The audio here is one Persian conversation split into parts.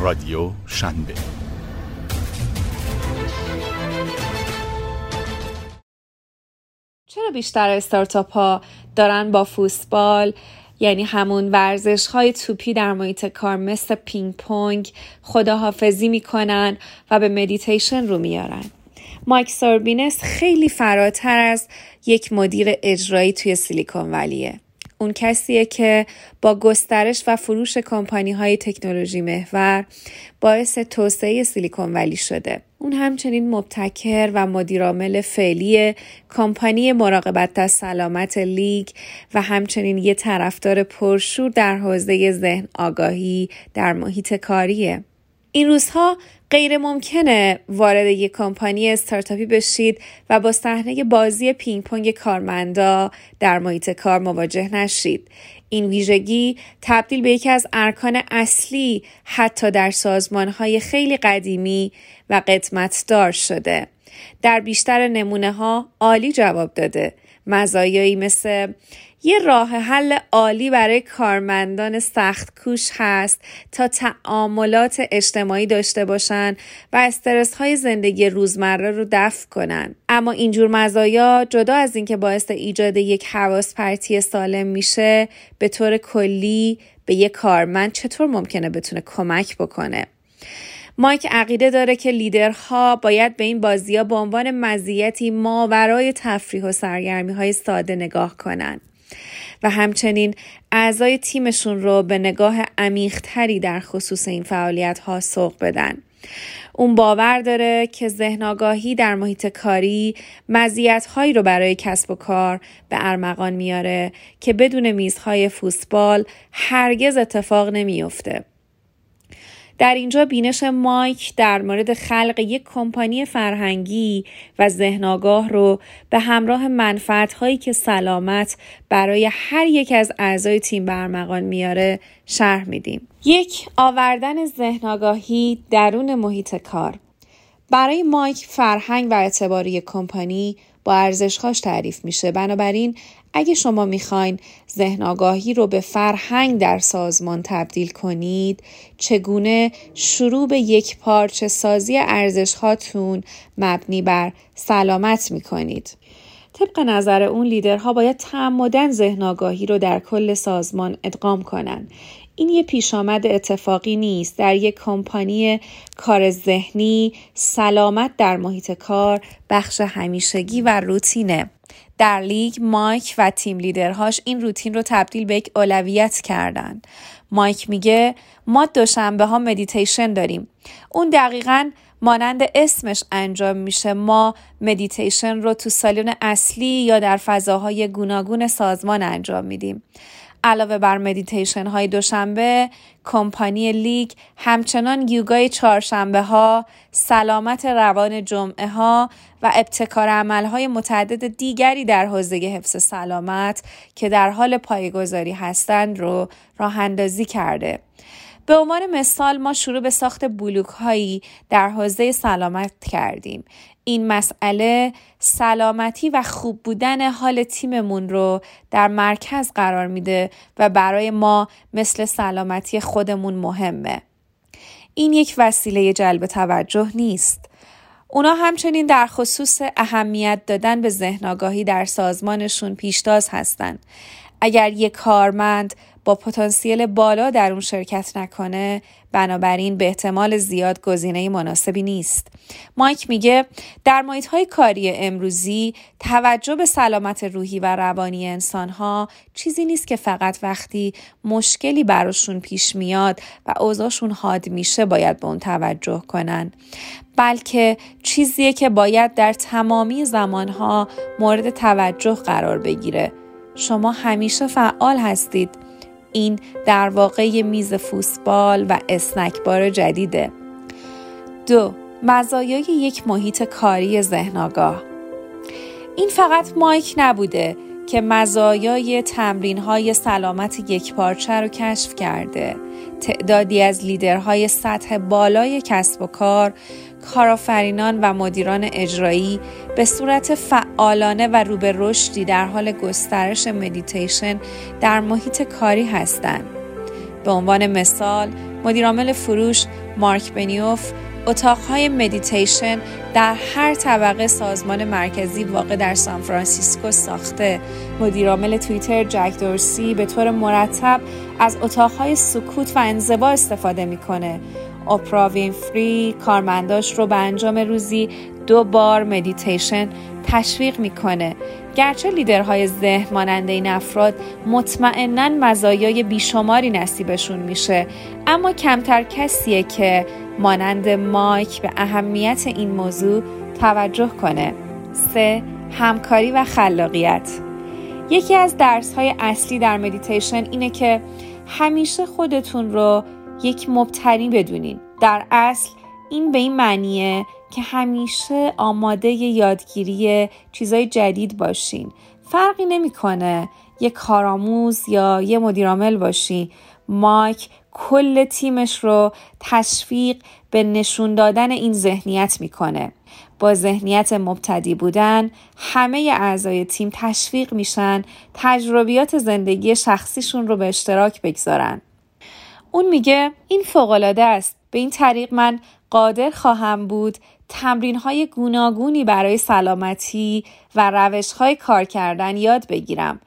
رادیو شنبه. چرا بیشتر استارتاپ ها دارن با فوتبال؟ یعنی همون ورزش های توپی در محیط کار مثل پینگ پونگ خداحافظی می‌کنن و به مدیتیشن رو میارن. مایک سوربینس خیلی فراتر از یک مدیر اجرایی توی سیلیکون ولیه. اون کسیه که با گسترش و فروش کمپانی های تکنولوژی محور باعث توسعه سیلیکون ولی شده. اون همچنین مبتکر و مدیرعامل فعلی کمپانی مراقبت از سلامت لیگ و همچنین یه طرفدار پرشور در حوزه ذهن آگاهی در محیط کاریه. این روزها غیر ممکنه وارد یک کمپانی استارتاپی بشید و با صحنه بازی پینگ پونگ کارمندا در محیط کار مواجه نشید. این ویژگی تبدیل به یکی از ارکان اصلی حتی در سازمانهای خیلی قدیمی و قدمتدار شده. در بیشتر نمونه ها عالی جواب داده. مزایایی مثل یه راه حل عالی برای کارمندان سخت کوش هست تا تعاملات اجتماعی داشته باشن و استرس های زندگی روزمره رو دفع کنن. اما اینجور مزایا جدا از اینکه باعث ایجاد یک حواس پرتی سالم میشه به طور کلی به یک کارمند چطور ممکنه بتونه کمک بکنه؟ مایک عقیده داره که لیدرها باید به این بازی ها به عنوان مزیتی ماورای تفریح و سرگرمی های ساده نگاه کنند. و همچنین اعضای تیمشون رو به نگاه عمیقتری در خصوص این فعالیت ها سوق بدن. اون باور داره که ذهن آگاهی در محیط کاری مزیت هایی رو برای کسب و کار به ارمغان میاره که بدون میزهای فوتبال هرگز اتفاق نمیافته. در اینجا بینش مایک در مورد خلق یک کمپانی فرهنگی و ذهن آگاه رو به همراه منفعت هایی که سلامت برای هر یک از اعضای تیم برمغان میاره شرح میدیم. یک آوردن ذهن آگاهی درون محیط کار برای مایک فرهنگ و اعتباری کمپانی با ارزشهاش تعریف میشه. بنابراین اگه شما می‌خواین ذهن آگاهی رو به فرهنگ در سازمان تبدیل کنید چگونه شروع به یک پارچه سازی ارزش هاتون مبنی بر سلامت می‌کنید؟ طبق نظر اون لیدرها باید تعمدن ذهن آگاهی رو در کل سازمان ادغام کنند این یه پیش آمد اتفاقی نیست. در یک کمپانی کار ذهنی سلامت در محیط کار بخش همیشگی و روتینه. در لیگ مایک و team leader هاش این روتین رو تبدیل به یک اولویت کردن. مایک میگه ما دوشنبه ها مدیتیشن داریم. اون دقیقا مانند اسمش انجام میشه. ما مدیتیشن رو تو سالن اصلی یا در فضاهای گوناگون سازمان انجام میدیم. علاوه بر مدیتیشن های دوشنبه کمپانی لیگ همچنان یوگای چهارشنبه ها سلامت روان جمعه ها و ابتکار عمل های متعدد دیگری در حوزه حفظ سلامت که در حال پایگذاری هستند رو راه اندازی کرده. به عنوان مثال ما شروع به ساخت بلوک هایی در حوزه سلامت کردیم این مسئله سلامتی و خوب بودن حال تیممون رو در مرکز قرار میده و برای ما مثل سلامتی خودمون مهمه. این یک وسیله جلب توجه نیست. اونا همچنین در خصوص اهمیت دادن به ذهن آگاهی در سازمانشون پیشتاز هستند. اگر یک کارمند با پتانسیل بالا در اون شرکت نکنه بنابراین به احتمال زیاد گزینه مناسبی نیست. مایک میگه در محیط های کاری امروزی توجه به سلامت روحی و روانی انسان ها چیزی نیست که فقط وقتی مشکلی براشون پیش میاد و اوضاعشون حاد میشه باید به اون توجه کنن. بلکه چیزیه که باید در تمامی زمانها مورد توجه قرار بگیره. شما همیشه فعال هستید. این در واقع میز فوتبال و اسنک بار جدیده. دو مزایای یک محیط کاری ذهن آگاه این فقط مایک نبوده. که مزایای تمرین های سلامت یک پارچه رو کشف کرده تعدادی از لیدرهای سطح بالای کسب و کار کارآفرینان و مدیران اجرایی به صورت فعالانه و روبه رشدی در حال گسترش مدیتیشن در محیط کاری هستند. به عنوان مثال مدیرعامل فروش مارک بنیوف اتاقهای مدیتیشن در هر طبقه سازمان مرکزی واقع در سان فرانسیسکو ساخته. مدیرعامل توییتر جک دورسی به طور مرتب از اتاقهای سکوت و انزوا استفاده می‌کنه. اپرا وینفری کارمنداش رو به انجام روزی دو بار مدیتیشن تشویق می‌کنه. گرچه لیدرهای ذهن مانند این افراد مطمئنا مزایای بیشماری نصیبشون میشه اما کمتر کسیه که مانند مایک به اهمیت این موضوع توجه کنه. 3. همکاری و خلاقیت یکی از درس های اصلی در مدیتیشن اینه که همیشه خودتون رو یک مبتنی بدونین. در اصل این به این معنیه که همیشه آماده یادگیری چیزای جدید باشین. فرقی نمی‌کنه یه کارآموز یا یه مدیرعامل باشی. مایک کل تیمش رو تشویق به نشون دادن این ذهنیت می‌کنه با ذهنیت مبتدی بودن همه اعضای تیم تشویق میشن تجربیات زندگی شخصیشون رو به اشتراک بگذارن اون میگه این فوقالعاده است به این طریق من قادر خواهم بود تمرین های گوناگونی برای سلامتی و روش های کار کردن یاد بگیرم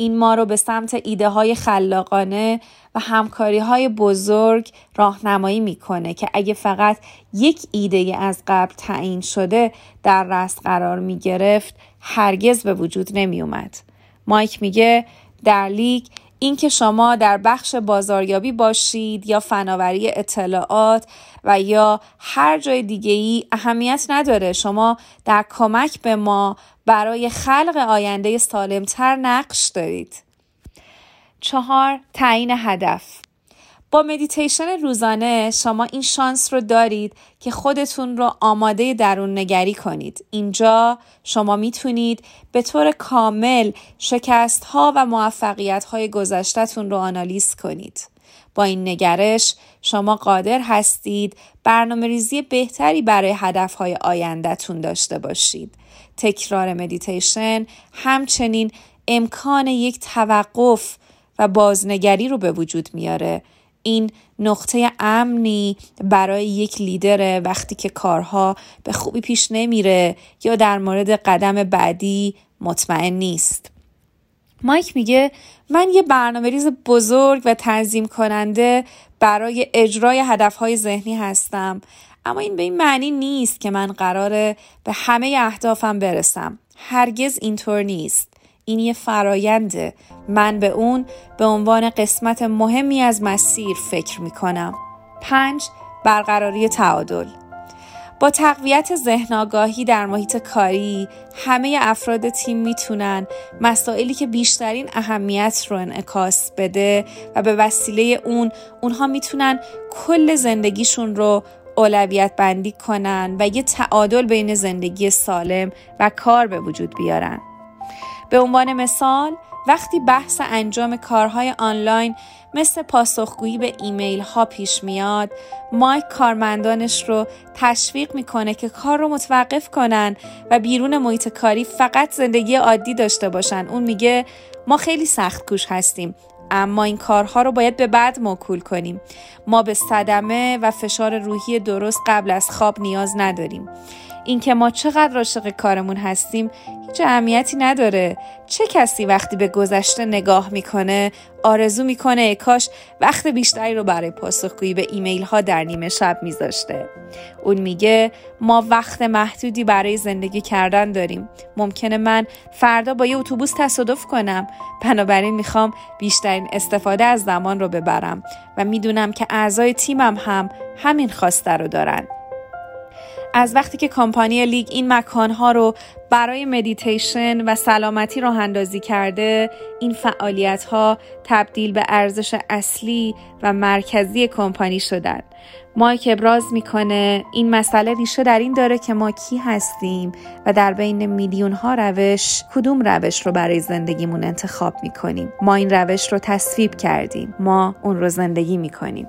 این ما رو به سمت ایده های خلاقانه و همکاری های بزرگ راهنمایی می‌کنه که اگه فقط یک ایده از قبل تعیین شده در رست قرار می گرفت هرگز به وجود نمی اومد. مایک میگه در لیگ اینکه شما در بخش بازاریابی باشید یا فناوری اطلاعات و یا هر جای دیگه ای اهمیت نداره. شما در کمک به ما برای خلق آینده سالمتر نقش دارید. چهار تعیین هدف. با مدیتیشن روزانه شما این شانس رو دارید که خودتون رو آماده درون نگری کنید. اینجا شما می‌تونید به طور کامل شکست ها و موفقیت های گذشتهتون رو آنالیز کنید. با این نگرش شما قادر هستید برنامه ریزی بهتری برای هدف های آیندهتون داشته باشید. تکرار مدیتیشن همچنین امکان یک توقف و بازنگری رو به وجود میاره این نقطه امنی برای یک لیدر وقتی که کارها به خوبی پیش نمیره یا در مورد قدم بعدی مطمئن نیست. مایک میگه من یه برنامه ریز بزرگ و تنظیم کننده برای اجرای هدفهای ذهنی هستم. اما این به این معنی نیست که من قراره به همه اهدافم برسم. هرگز اینطور نیست. این یه فراینده من به اون به عنوان قسمت مهمی از مسیر فکر می کنم. پنج برقراری تعادل. با تقویت ذهن آگاهی در محیط کاری همه افراد تیم می‌تونن مسائلی که بیشترین اهمیت رو انعکاس بده و به وسیله اون اونها می‌تونن کل زندگیشون رو اولویت بندی کنن و یه تعادل بین زندگی سالم و کار به وجود بیارن. به عنوان مثال وقتی بحث انجام کارهای آنلاین مثل پاسخگویی به ایمیل ها پیش میاد مایک کارمندانش رو تشویق می‌کنه که کار رو متوقف کنن و بیرون محیط کاری فقط زندگی عادی داشته باشن. اون میگه ما خیلی سخت کوش هستیم اما این کارها رو باید به بعد موکول کنیم. ما به صدمه و فشار روحی درست قبل از خواب نیاز نداریم. اینکه ما چقدر عاشق کارمون هستیم هیچ اهمیتی نداره. چه کسی وقتی به گذشته نگاه می‌کنه آرزو می‌کنه کاش وقت بیشتری رو برای پاسخگویی به ایمیل ها در نیمه شب میذاشته. اون میگه ما وقت محدودی برای زندگی کردن داریم. ممکنه من فردا با یه اتوبوس تصادف کنم. بنابراین می‌خوام بیشترین استفاده از زمان رو ببرم. و می‌دونم که اعضای تیمم هم همین خواسته رو دارن. از وقتی که کمپانی لیگ این مکانها رو برای مدیتیشن و سلامتی راه اندازی کرده این فعالیت ها تبدیل به ارزش اصلی و مرکزی کمپانی شدن. مایک ابراز می‌کنه این مسئله ریشه در این داره که ما کی هستیم و در بین میلیون ها روش کدوم روش رو برای زندگیمون انتخاب می‌کنیم. ما این روش رو تصویب کردیم. ما اون رو زندگی می‌کنیم.